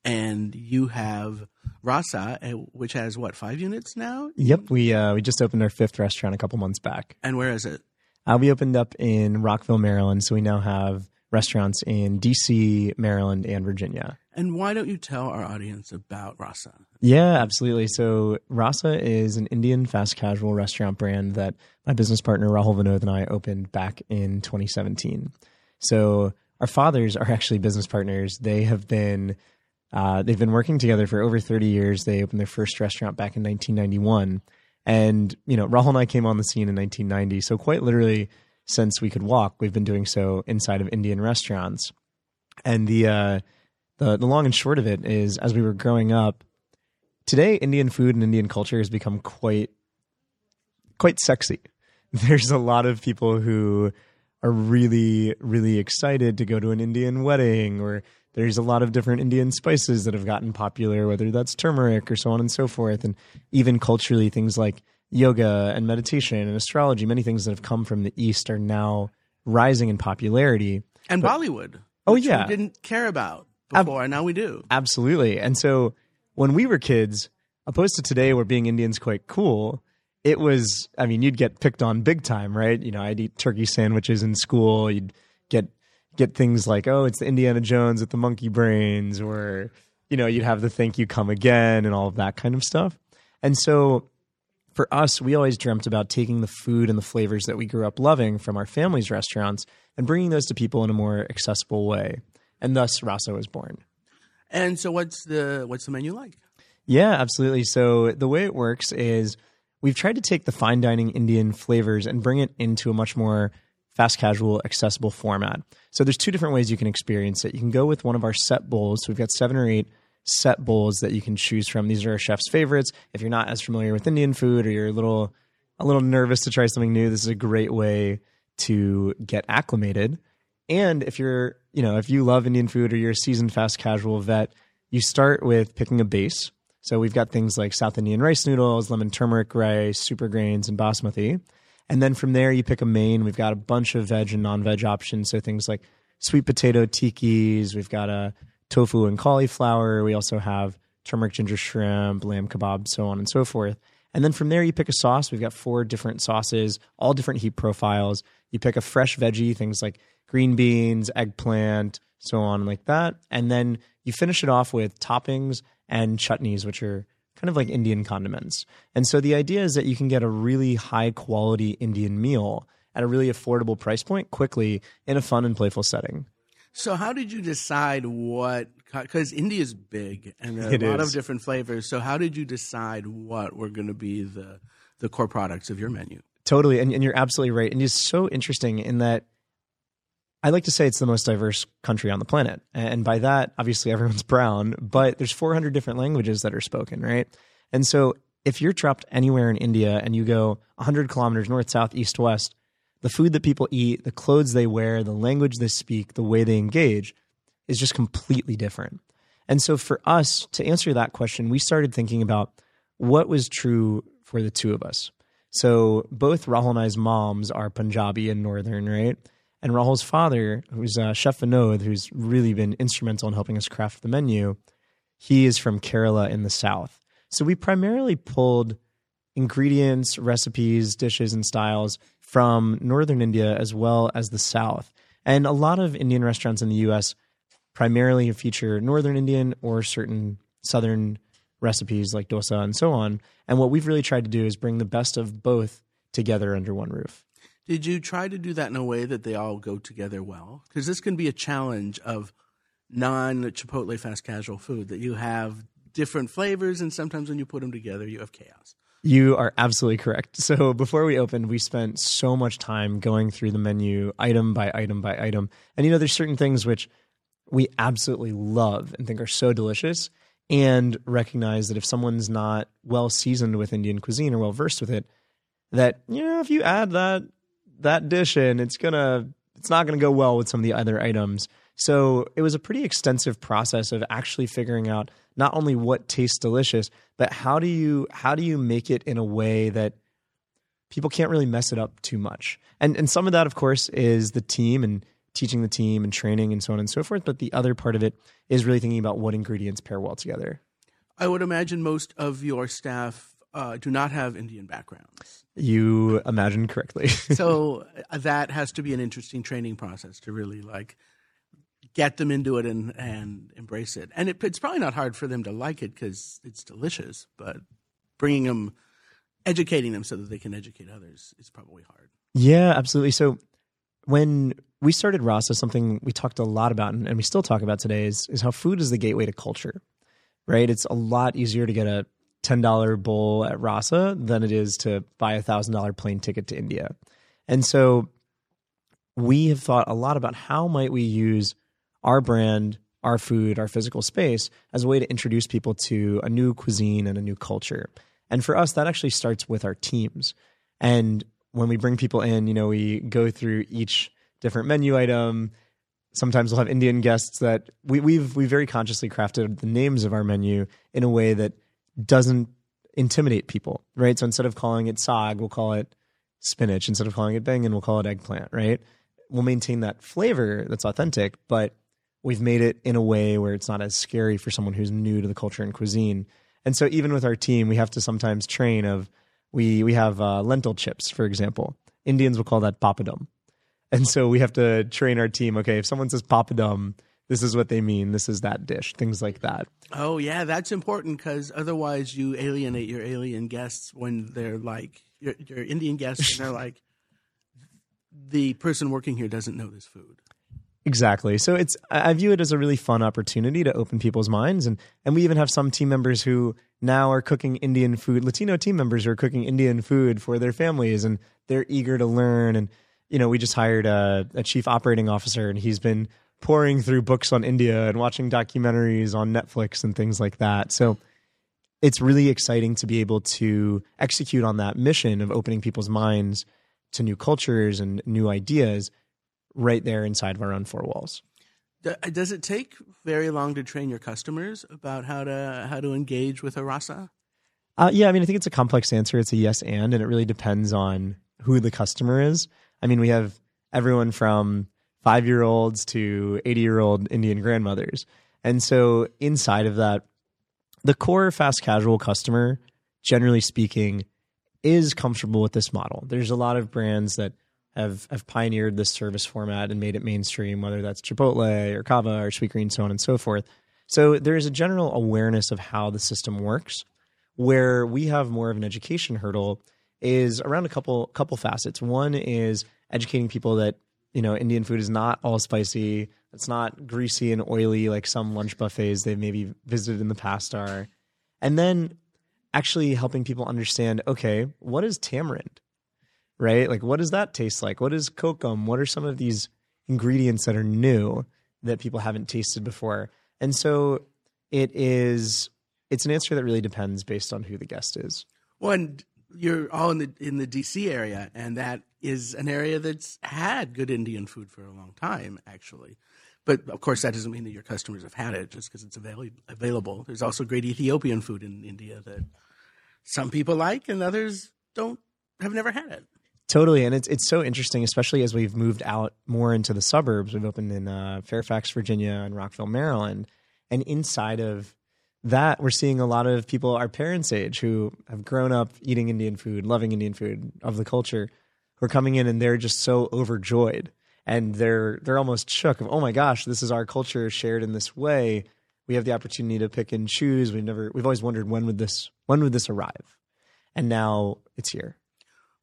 S7: and you have Rasa, eh, which has what five units now.
S8: Yep, we uh, we just opened our fifth restaurant a couple months back.
S7: And where is it?
S8: Uh, we opened up in Rockville, Maryland, so we now have restaurants in D.C., Maryland, and Virginia.
S7: And why don't you tell our audience about Rasa?
S8: Yeah, absolutely. So Rasa is an Indian fast casual restaurant brand that my business partner Rahul Vinod and I opened back in 2017. So our fathers are actually business partners. They have been uh, they've been working together for over 30 years. They opened their first restaurant back in 1991. And, you know, Rahul and I came on the scene in 1990. So, quite literally, since we could walk, we've been doing so inside of Indian restaurants. And the, uh, the, the long and short of it is, as we were growing up, today Indian food and Indian culture has become quite, quite sexy. There's a lot of people who are really, really excited to go to an Indian wedding or there's a lot of different Indian spices that have gotten popular, whether that's turmeric or so on and so forth. And even culturally, things like yoga and meditation and astrology, many things that have come from the East are now rising in popularity.
S7: And but, Bollywood.
S8: Oh, yeah.
S7: We didn't care about before, Ab- and now we do.
S8: Absolutely. And so when we were kids, opposed to today where being Indian's quite cool, it was, I mean, you'd get picked on big time, right? You know, I'd eat turkey sandwiches in school. You'd get get things like, oh, it's the Indiana Jones with the monkey brains, or, you know, you'd have the thank you come again and all of that kind of stuff. And so for us, we always dreamt about taking the food and the flavors that we grew up loving from our family's restaurants and bringing those to people in a more accessible way. And thus, Rasa was born.
S7: And so, what's the what's the menu like?
S8: Yeah, absolutely. So the way it works is we've tried to take the fine dining Indian flavors and bring it into a much more fast casual, accessible format. So there's two different ways you can experience it. You can go with one of our set bowls. So we've got seven or eight set bowls that you can choose from. These are our chef's favorites. If you're not as familiar with Indian food or you're a little a little nervous to try something new, this is a great way to get acclimated. And if you're, you know, if you love Indian food or you're a seasoned fast casual vet, you start with picking a base. So we've got things like South Indian rice noodles, lemon turmeric rice, super grains, and basmati. And then from there, you pick a main. We've got a bunch of veg and non veg options. So things like sweet potato tikis. We've got a tofu and cauliflower. We also have turmeric ginger shrimp, lamb kebab, so on and so forth. And then from there, you pick a sauce. We've got four different sauces, all different heat profiles. You pick a fresh veggie, things like green beans, eggplant, so on like that. And then you finish it off with toppings and chutneys, which are kind of like Indian condiments. And so the idea is that you can get a really high quality Indian meal at a really affordable price point quickly in a fun and playful setting.
S7: So, how did you decide what? Because India is big and there are
S8: It
S7: a lot
S8: is.
S7: of different flavors. So, how did you decide what were going to be the the core products of your menu?
S8: Totally. And, and you're absolutely right. And it's so interesting in that I like to say it's the most diverse country on the planet. And by that, obviously everyone's brown, but there's 400 different languages that are spoken, right? And so if you're trapped anywhere in India and you go 100 kilometers north, south, east, west, the food that people eat, the clothes they wear, the language they speak, the way they engage is just completely different. And so for us to answer that question, we started thinking about what was true for the two of us. So both Rahul and I's moms are Punjabi and Northern, right? And Rahul's father, who's uh, Chef Vinod, who's really been instrumental in helping us craft the menu, he is from Kerala in the south. So we primarily pulled ingredients, recipes, dishes, and styles from northern India as well as the south. And a lot of Indian restaurants in the US primarily feature northern Indian or certain southern recipes like dosa and so on. And what we've really tried to do is bring the best of both together under one roof.
S7: Did you try to do that in a way that they all go together well? Because this can be a challenge of non Chipotle fast casual food that you have different flavors, and sometimes when you put them together, you have chaos.
S8: You are absolutely correct. So before we opened, we spent so much time going through the menu item by item by item. And you know, there's certain things which we absolutely love and think are so delicious and recognize that if someone's not well seasoned with Indian cuisine or well versed with it, that you know, if you add that that dish in, it's gonna it's not gonna go well with some of the other items. So it was a pretty extensive process of actually figuring out not only what tastes delicious, but how do you how do you make it in a way that people can't really mess it up too much. And and some of that of course is the team and teaching the team and training and so on and so forth, but the other part of it is really thinking about what ingredients pair well together.
S7: I would imagine most of your staff uh, do not have Indian backgrounds.
S8: You imagine correctly.
S7: so uh, that has to be an interesting training process to really like get them into it and, and embrace it. And it, it's probably not hard for them to like it because it's delicious, but bringing them, educating them so that they can educate others is probably hard.
S8: Yeah, absolutely. So when we started Rasa, something we talked a lot about and, and we still talk about today is, is how food is the gateway to culture, right? It's a lot easier to get a $10 bowl at Rasa than it is to buy a $1,000 plane ticket to India. And so we have thought a lot about how might we use our brand, our food, our physical space as a way to introduce people to a new cuisine and a new culture. And for us, that actually starts with our teams. And when we bring people in, you know, we go through each different menu item. Sometimes we'll have Indian guests that we, we've we very consciously crafted the names of our menu in a way that doesn't intimidate people, right? So instead of calling it sag, we'll call it spinach. Instead of calling it bangan, we'll call it eggplant, right? We'll maintain that flavor that's authentic, but we've made it in a way where it's not as scary for someone who's new to the culture and cuisine. And so even with our team, we have to sometimes train of we we have uh, lentil chips, for example. Indians will call that papadum. And so we have to train our team. Okay, if someone says papadum, this is what they mean. This is that dish. Things like that.
S7: Oh yeah, that's important because otherwise you alienate your alien guests when they're like your, your Indian guests and they're like the person working here doesn't know this food.
S8: Exactly. So it's I view it as a really fun opportunity to open people's minds and and we even have some team members who now are cooking Indian food, Latino team members who are cooking Indian food for their families and they're eager to learn and you know, we just hired a, a chief operating officer and he's been pouring through books on India and watching documentaries on Netflix and things like that. So it's really exciting to be able to execute on that mission of opening people's minds to new cultures and new ideas right there inside of our own four walls.
S7: Does it take very long to train your customers about how to how to engage with a rasa?
S8: Uh, yeah, I mean, I think it's a complex answer. It's a yes and, and it really depends on who the customer is. I mean, we have everyone from five year olds to 80 year old Indian grandmothers. And so inside of that, the core fast casual customer, generally speaking, is comfortable with this model. There's a lot of brands that have, have pioneered this service format and made it mainstream, whether that's Chipotle or Cava or Sweetgreen, so on and so forth. So there is a general awareness of how the system works. Where we have more of an education hurdle is around a couple couple facets. One is educating people that you know Indian food is not all spicy. It's not greasy and oily like some lunch buffets they've maybe visited in the past are. And then actually helping people understand, okay, what is tamarind? Right? Like what does that taste like? What is kokum? What are some of these ingredients that are new that people haven't tasted before? And so it is it's an answer that really depends based on who the guest is.
S7: Well, and you're all in the in the DC area, and that is an area that's had good Indian food for a long time, actually. But of course, that doesn't mean that your customers have had it just because it's avail- available. There's also great Ethiopian food in India that some people like, and others don't have never had it.
S8: Totally, and it's it's so interesting, especially as we've moved out more into the suburbs. We've opened in uh, Fairfax, Virginia, and Rockville, Maryland, and inside of that, we're seeing a lot of people our parents' age who have grown up eating Indian food, loving Indian food of the culture, who are coming in and they're just so overjoyed and they're they're almost shook of oh my gosh, this is our culture shared in this way. We have the opportunity to pick and choose. We've never we've always wondered when would this when would this arrive, and now it's here.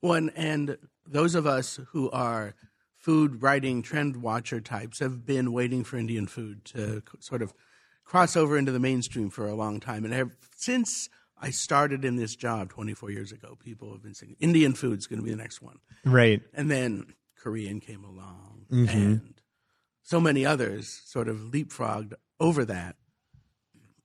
S7: One and those of us who are food writing trend watcher types have been waiting for Indian food to sort of cross over into the mainstream for a long time. And have, since I started in this job 24 years ago, people have been saying Indian food's going to be the next one.
S8: Right.
S7: And then Korean came along mm-hmm. and so many others sort of leapfrogged over that.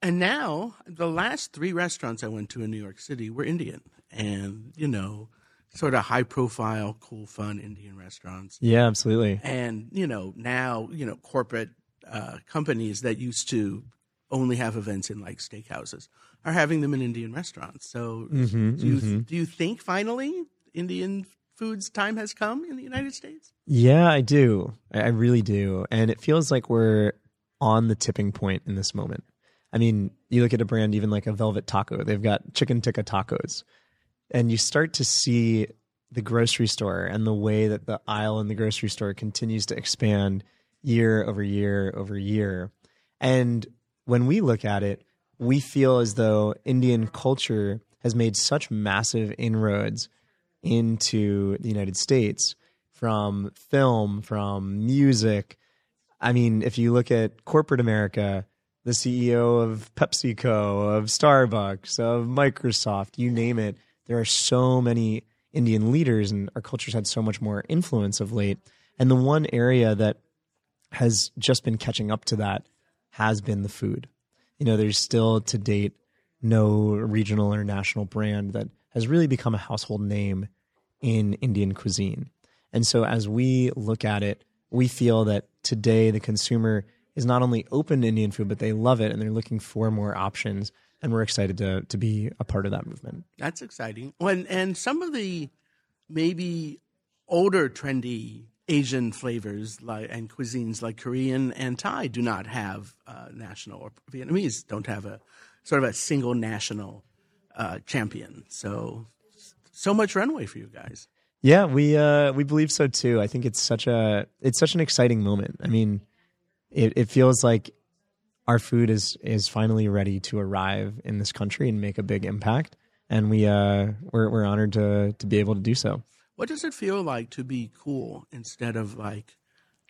S7: And now the last three restaurants I went to in New York City were Indian and, you know, sort of high profile, cool, fun Indian restaurants.
S8: Yeah, absolutely.
S7: And, you know, now, you know, corporate uh, companies that used to only have events in like steakhouses are having them in Indian restaurants. So,
S8: Mm-hmm,
S7: do you do you think finally Indian food's time has come in the United States?
S8: Yeah, I do. I I really do. And it feels like we're on the tipping point in this moment. I mean, you look at a brand even like a Velvet Taco, they've got chicken tikka tacos. And you start to see the grocery store and the way that the aisle in the grocery store continues to expand year over year over year. And when we look at it, we feel as though Indian culture has made such massive inroads into the United States from film, from music. I mean, if you look at corporate America, the CEO of PepsiCo, of Starbucks, of Microsoft, you name it, there are so many Indian leaders, and our culture's had so much more influence of late. And the one area that has just been catching up to that has been the food. You know, there's still to date no regional or national brand that has really become a household name in Indian cuisine. And so as we look at it, we feel that today the consumer is not only open to Indian food, but they love it and they're looking for more options. And we're excited to to be a part of that movement.
S7: That's exciting. When and some of the maybe older trendy Asian flavors like and cuisines like Korean and Thai do not have uh, national or Vietnamese don't have a sort of a single national uh, champion. So so much runway for you guys.
S8: Yeah, we uh, we believe so too. I think it's such a it's such an exciting moment. I mean, it, it feels like our food is is finally ready to arrive in this country and make a big impact, and we uh, we're we're honored to to be able to do so.
S7: What does it feel like to be cool instead of like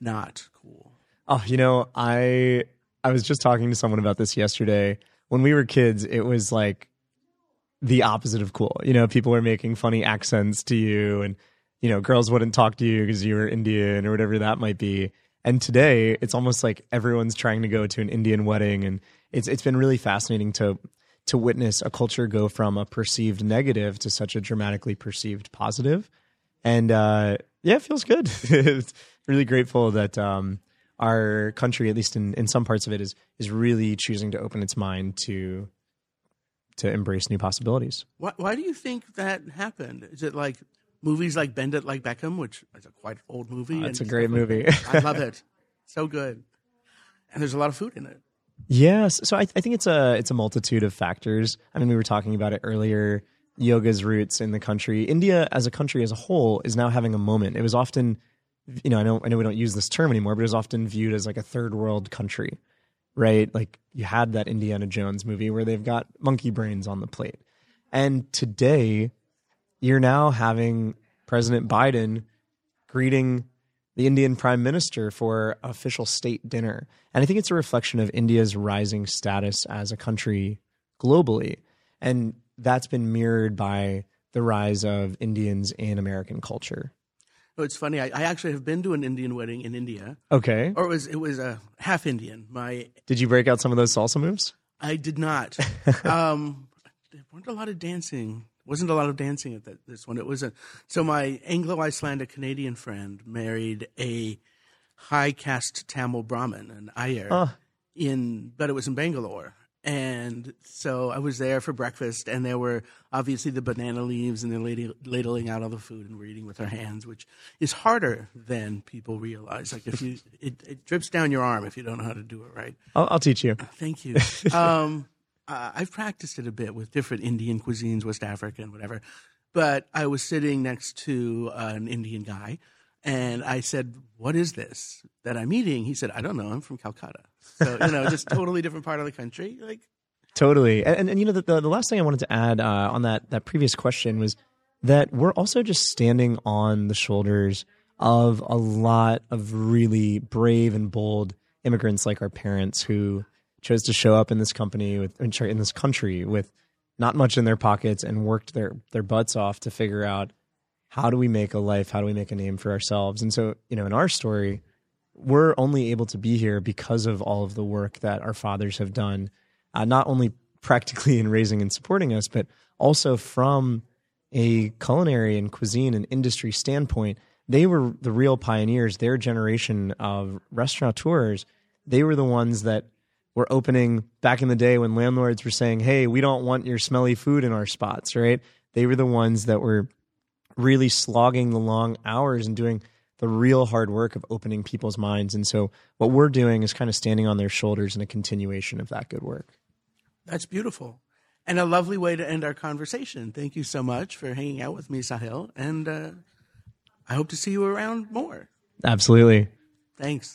S7: not cool?
S8: Oh, you know, I I was just talking to someone about this yesterday. When we were kids, it was like the opposite of cool. You know, people were making funny accents to you and you know, girls wouldn't talk to you because you were Indian or whatever that might be. And today, it's almost like everyone's trying to go to an Indian wedding and it's it's been really fascinating to to witness a culture go from a perceived negative to such a dramatically perceived positive. And uh, yeah, it feels good. really grateful that um, our country, at least in, in some parts of it, is is really choosing to open its mind to to embrace new possibilities.
S7: Why, why do you think that happened? Is it like movies like Bend It Like Beckham, which is a quite old movie?
S8: Oh, it's a great
S7: stuff like
S8: movie.
S7: I love it. So good. And there's a lot of food in it.
S8: Yes, so I, I think it's a it's a multitude of factors. I mean, we were talking about it earlier. Yoga's roots in the country, India as a country as a whole, is now having a moment. It was often, you know, I know I know we don't use this term anymore, but it was often viewed as like a third world country, right? Like you had that Indiana Jones movie where they've got monkey brains on the plate, and today you're now having President Biden greeting the Indian prime minister for official state dinner. And I think it's a reflection of India's rising status as a country globally. And that's been mirrored by the rise of Indians in American culture.
S7: Oh, it's funny. I, I actually have been to an Indian wedding in India,
S8: Okay.
S7: or it was it was a half Indian. My
S8: Did you break out some of those salsa moves?
S7: I did not. um, there weren't a lot of dancing. Wasn't a lot of dancing at that, this one. It was a so my Anglo-Icelandic Canadian friend married a high caste Tamil Brahmin, an Iyer,
S8: Huh.
S7: in but it was in Bangalore. And so I was there for breakfast, and there were obviously the banana leaves, and they're ladling out all the food, and we're eating with our hands, which is harder than people realize. Like if you, it, it drips down your arm if you don't know how to do it right.
S8: I'll, I'll teach you.
S7: Thank you. um, uh, I've practiced it a bit with different Indian cuisines, West African, whatever. But I was sitting next to uh, an Indian guy, and I said, "What is this that I'm eating?" He said, "I don't know. I'm from Calcutta." So you know, just totally different part of the country. Like,
S8: Totally. And, and, and you know, the, the, the last thing I wanted to add uh, on that, that previous question was that we're also just standing on the shoulders of a lot of really brave and bold immigrants like our parents who chose to show up in this company with in in this country with not much in their pockets and worked their their butts off to figure out how do we make a life how do we make a name for ourselves and so you know in our story we're only able to be here because of all of the work that our fathers have done uh, not only practically in raising and supporting us, but also from a culinary and cuisine and industry standpoint. They were the real pioneers. Their generation of restaurateurs, they were the ones that were opening back in the day when landlords were saying, "Hey, we don't want your smelly food in our spots." Right? They were the ones that were really slogging the long hours and doing the real hard work of opening people's minds. And so, what we're doing is kind of standing on their shoulders in a continuation of that good work.
S7: that's beautiful. And a lovely way to end our conversation. Thank you so much for hanging out with me, Sahil. And uh, I hope to see you around more.
S8: Absolutely.
S7: Thanks.